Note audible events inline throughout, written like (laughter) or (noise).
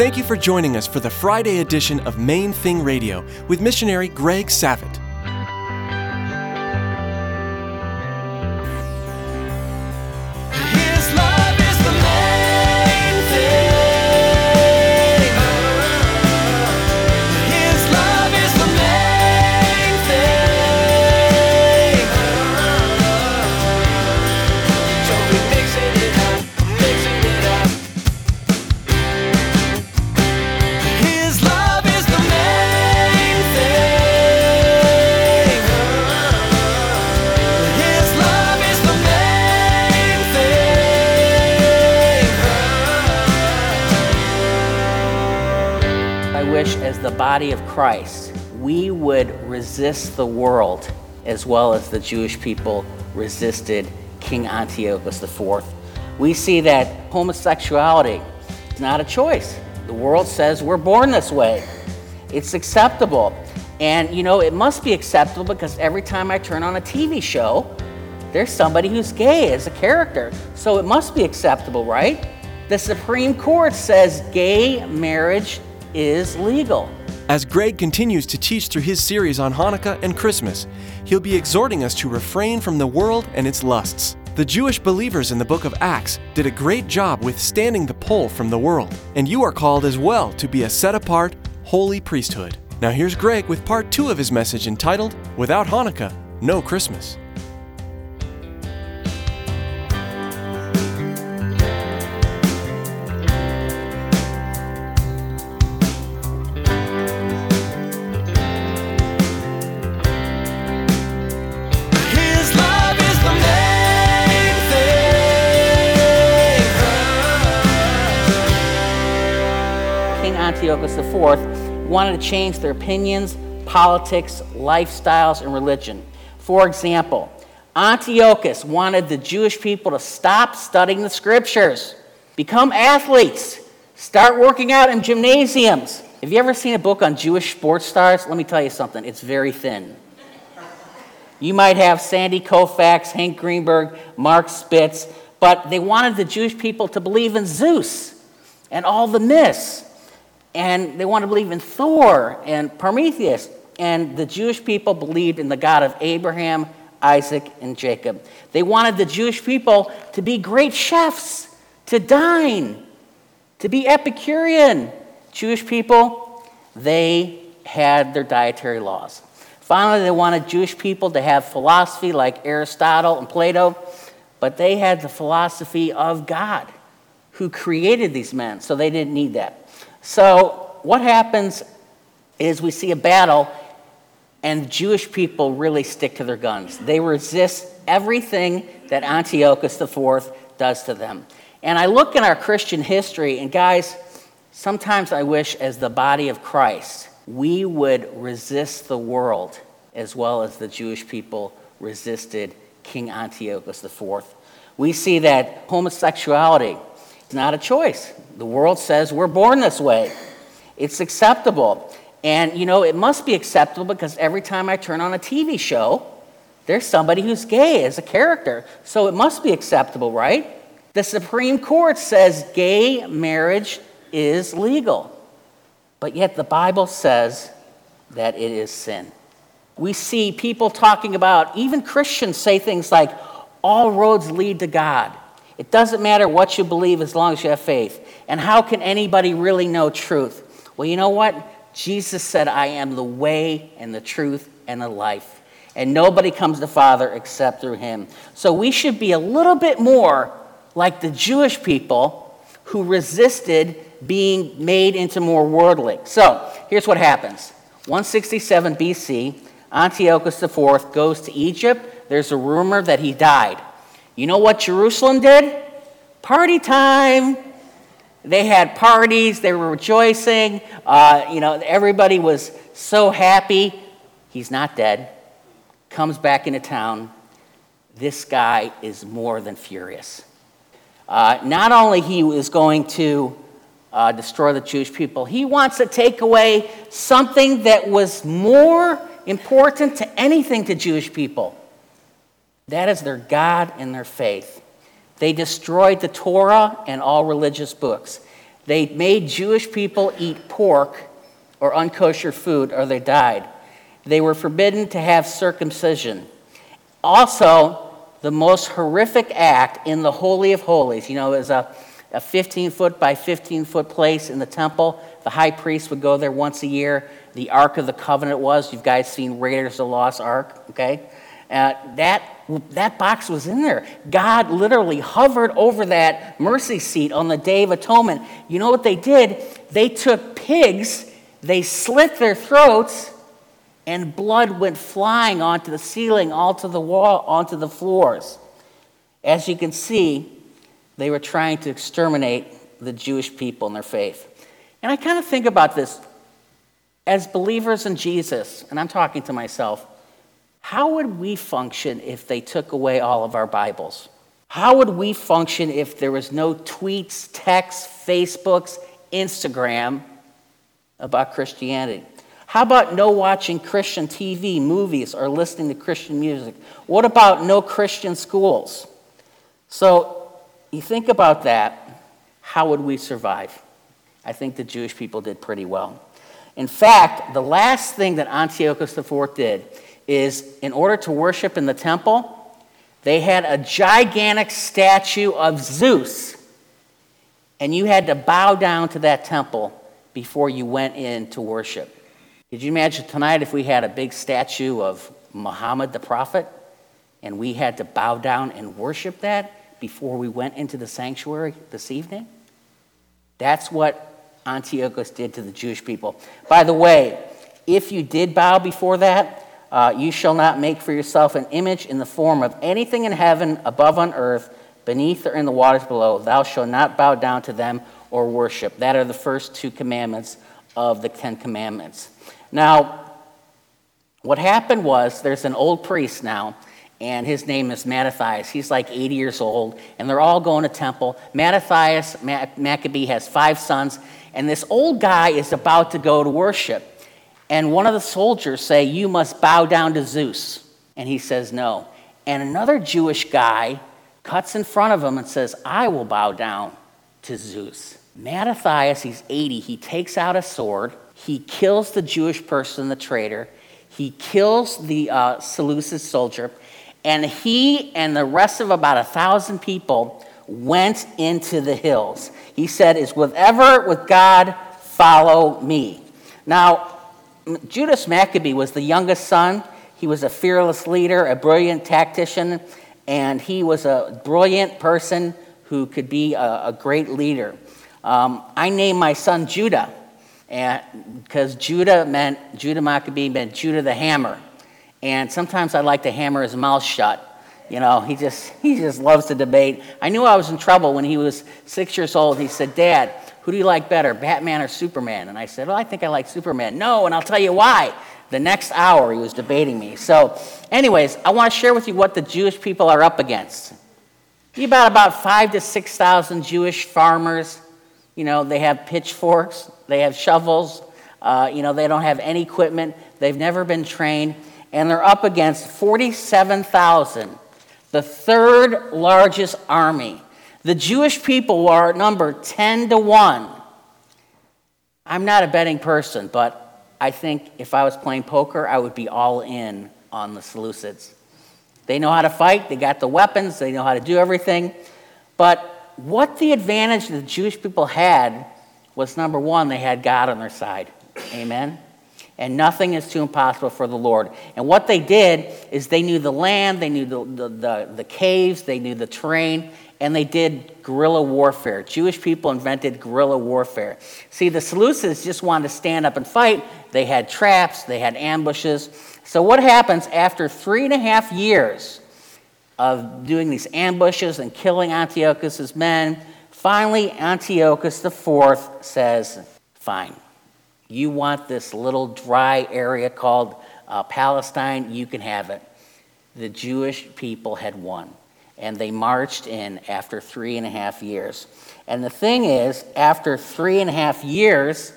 Thank you for joining us for the Friday edition of Main Thing Radio with missionary Greg Savitt. I wish, as the body of Christ, we would resist the world as well as the Jewish people resisted King Antiochus IV. We see that homosexuality is not a choice. The world says we're born this way, it's acceptable. And you know, it must be acceptable because every time I turn on a TV show, there's somebody who's gay as a character. So it must be acceptable, right? The Supreme Court says gay marriage is legal. As Greg continues to teach through his series on Hanukkah and Christmas, he'll be exhorting us to refrain from the world and its lusts. The Jewish believers in the book of Acts did a great job withstanding the pull from the world, and you are called as well to be a set apart, holy priesthood. Now here's Greg with part two of his message entitled, Without Hanukkah, No Christmas. King Antiochus IV wanted to change their opinions, politics, lifestyles, and religion. For example, Antiochus wanted the Jewish people to stop studying the scriptures, become athletes, start working out in gymnasiums. Have you ever seen a book on Jewish sports stars? Let me tell you something, it's very thin. You might have Sandy Koufax, Hank Greenberg, Mark Spitz, but they wanted the Jewish people to believe in Zeus and all the myths. And they wanted to believe in Thor and Prometheus. And the Jewish people believed in the God of Abraham, Isaac, and Jacob. They wanted the Jewish people to be great chefs, to dine, to be Epicurean. Jewish people, they had their dietary laws. Finally, they wanted Jewish people to have philosophy like Aristotle and Plato, but they had the philosophy of God who created these men, so they didn't need that. So, what happens is we see a battle, and Jewish people really stick to their guns. They resist everything that Antiochus IV does to them. And I look in our Christian history, and guys, sometimes I wish, as the body of Christ, we would resist the world as well as the Jewish people resisted King Antiochus IV. We see that homosexuality is not a choice. The world says we're born this way, it's acceptable. And you know, it must be acceptable because every time I turn on a TV show, there's somebody who's gay as a character. So it must be acceptable, right? The Supreme Court says gay marriage is legal. But yet the Bible says that it is sin. We see people talking about, even Christians say things like, all roads lead to God. It doesn't matter what you believe as long as you have faith. And how can anybody really know truth? Well, you know what? Jesus said, I am the way and the truth and the life. And nobody comes to Father except through him. So we should be a little bit more like the Jewish people who resisted being made into more worldly. So here's what happens 167 BC, Antiochus IV goes to Egypt. There's a rumor that he died. You know what Jerusalem did? Party time. They had parties, they were rejoicing. Uh, you know, everybody was so happy. He's not dead. Comes back into town. This guy is more than furious. Uh, not only he is going to uh, destroy the Jewish people, he wants to take away something that was more important to anything to Jewish people. That is their God and their faith. They destroyed the Torah and all religious books. They made Jewish people eat pork or unkosher food or they died. They were forbidden to have circumcision. Also, the most horrific act in the Holy of Holies, you know, is a, a 15 foot by 15 foot place in the temple. The high priest would go there once a year. The Ark of the Covenant was. You've guys seen Raiders of the Lost Ark, okay? Uh, that, that box was in there. God literally hovered over that mercy seat on the Day of Atonement. You know what they did? They took pigs, they slit their throats, and blood went flying onto the ceiling, onto the wall, onto the floors. As you can see, they were trying to exterminate the Jewish people and their faith. And I kind of think about this as believers in Jesus, and I'm talking to myself, how would we function if they took away all of our Bibles? How would we function if there was no tweets, texts, Facebooks, Instagram about Christianity? How about no watching Christian TV, movies, or listening to Christian music? What about no Christian schools? So you think about that, how would we survive? I think the Jewish people did pretty well. In fact, the last thing that Antiochus IV did is in order to worship in the temple, they had a gigantic statue of Zeus. And you had to bow down to that temple before you went in to worship. Could you imagine tonight if we had a big statue of Muhammad the prophet and we had to bow down and worship that before we went into the sanctuary this evening? That's what Antiochus did to the Jewish people. By the way, if you did bow before that, uh, you shall not make for yourself an image in the form of anything in heaven, above on earth, beneath, or in the waters below. Thou shalt not bow down to them or worship. That are the first two commandments of the Ten Commandments. Now, what happened was there's an old priest now, and his name is Mattathias. He's like 80 years old, and they're all going to temple. Mattathias, Maccabee, has five sons, and this old guy is about to go to worship. And one of the soldiers say, You must bow down to Zeus. And he says, No. And another Jewish guy cuts in front of him and says, I will bow down to Zeus. Mattathias, he's 80, he takes out a sword, he kills the Jewish person, the traitor, he kills the uh, Seleucid soldier, and he and the rest of about a thousand people went into the hills. He said, Is whatever with God, follow me. Now, Judas Maccabee was the youngest son. He was a fearless leader, a brilliant tactician, and he was a brilliant person who could be a, a great leader. Um, I named my son Judah because Judah meant, Judah Maccabee meant Judah the hammer. And sometimes I like to hammer his mouth shut. You know, he just, (laughs) he just loves to debate. I knew I was in trouble when he was six years old. He said, Dad, who do you like better, Batman or Superman? And I said, Well, I think I like Superman. No, and I'll tell you why. The next hour, he was debating me. So, anyways, I want to share with you what the Jewish people are up against. You about about five to 6,000 Jewish farmers. You know, they have pitchforks, they have shovels, uh, you know, they don't have any equipment, they've never been trained, and they're up against 47,000, the third largest army the Jewish people were number 10 to 1. I'm not a betting person, but I think if I was playing poker, I would be all in on the Seleucids. They know how to fight, they got the weapons, they know how to do everything. But what the advantage the Jewish people had was number one, they had God on their side. Amen? And nothing is too impossible for the Lord. And what they did is they knew the land, they knew the, the, the, the caves, they knew the terrain, and they did guerrilla warfare. Jewish people invented guerrilla warfare. See, the Seleucids just wanted to stand up and fight. They had traps, they had ambushes. So, what happens after three and a half years of doing these ambushes and killing Antiochus' men? Finally, Antiochus IV says, Fine, you want this little dry area called uh, Palestine, you can have it. The Jewish people had won and they marched in after three and a half years. And the thing is, after three and a half years,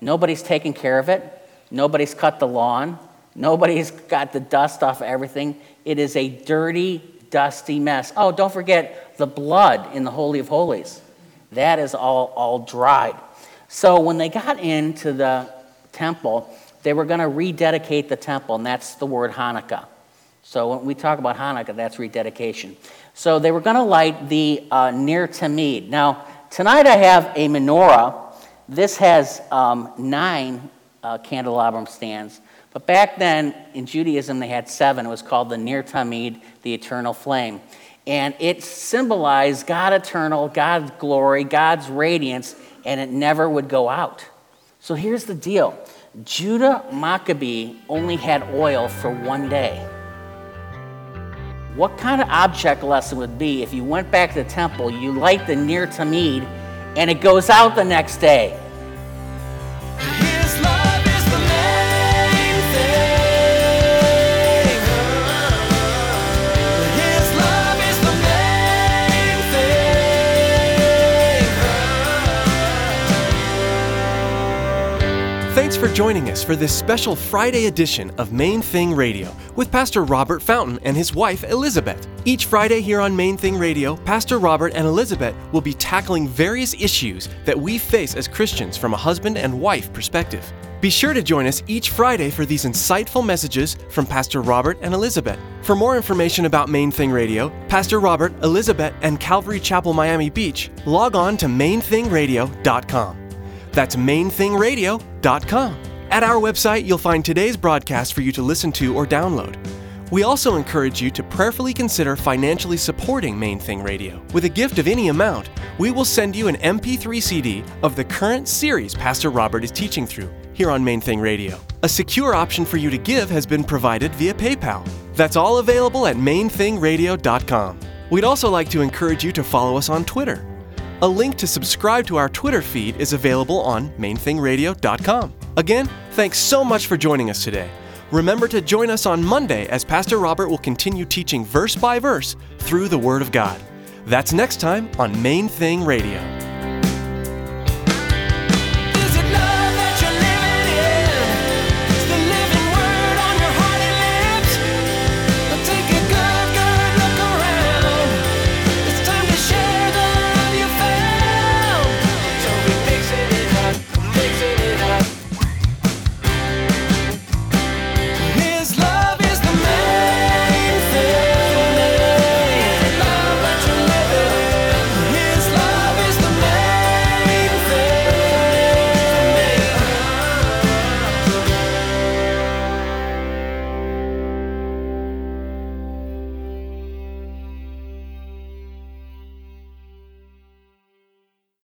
nobody's taken care of it, nobody's cut the lawn, nobody's got the dust off everything. It is a dirty, dusty mess. Oh, don't forget the blood in the Holy of Holies. That is all, all dried. So when they got into the temple, they were going to rededicate the temple, and that's the word Hanukkah. So when we talk about Hanukkah, that's rededication. So they were going to light the uh, Ner Tamid. Now, tonight I have a menorah. This has um, nine uh, candelabrum stands. But back then in Judaism, they had seven. It was called the Ner Tamid, the eternal flame. And it symbolized God eternal, God's glory, God's radiance, and it never would go out. So here's the deal Judah Maccabee only had oil for one day. What kind of object lesson would be if you went back to the temple, you light the Ner Tamid, and it goes out the next day? For joining us for this special Friday edition of Main Thing Radio with Pastor Robert Fountain and his wife Elizabeth. Each Friday here on Main Thing Radio, Pastor Robert and Elizabeth will be tackling various issues that we face as Christians from a husband and wife perspective. Be sure to join us each Friday for these insightful messages from Pastor Robert and Elizabeth. For more information about Main Thing Radio, Pastor Robert, Elizabeth, and Calvary Chapel Miami Beach, log on to mainthingradio.com. That's mainthingradio.com. At our website, you'll find today's broadcast for you to listen to or download. We also encourage you to prayerfully consider financially supporting Main Thing Radio. With a gift of any amount, we will send you an MP3 CD of the current series Pastor Robert is teaching through here on Main Thing Radio. A secure option for you to give has been provided via PayPal. That's all available at mainthingradio.com. We'd also like to encourage you to follow us on Twitter. A link to subscribe to our Twitter feed is available on mainthingradio.com. Again, thanks so much for joining us today. Remember to join us on Monday as Pastor Robert will continue teaching verse by verse through the Word of God. That's next time on Main Thing Radio.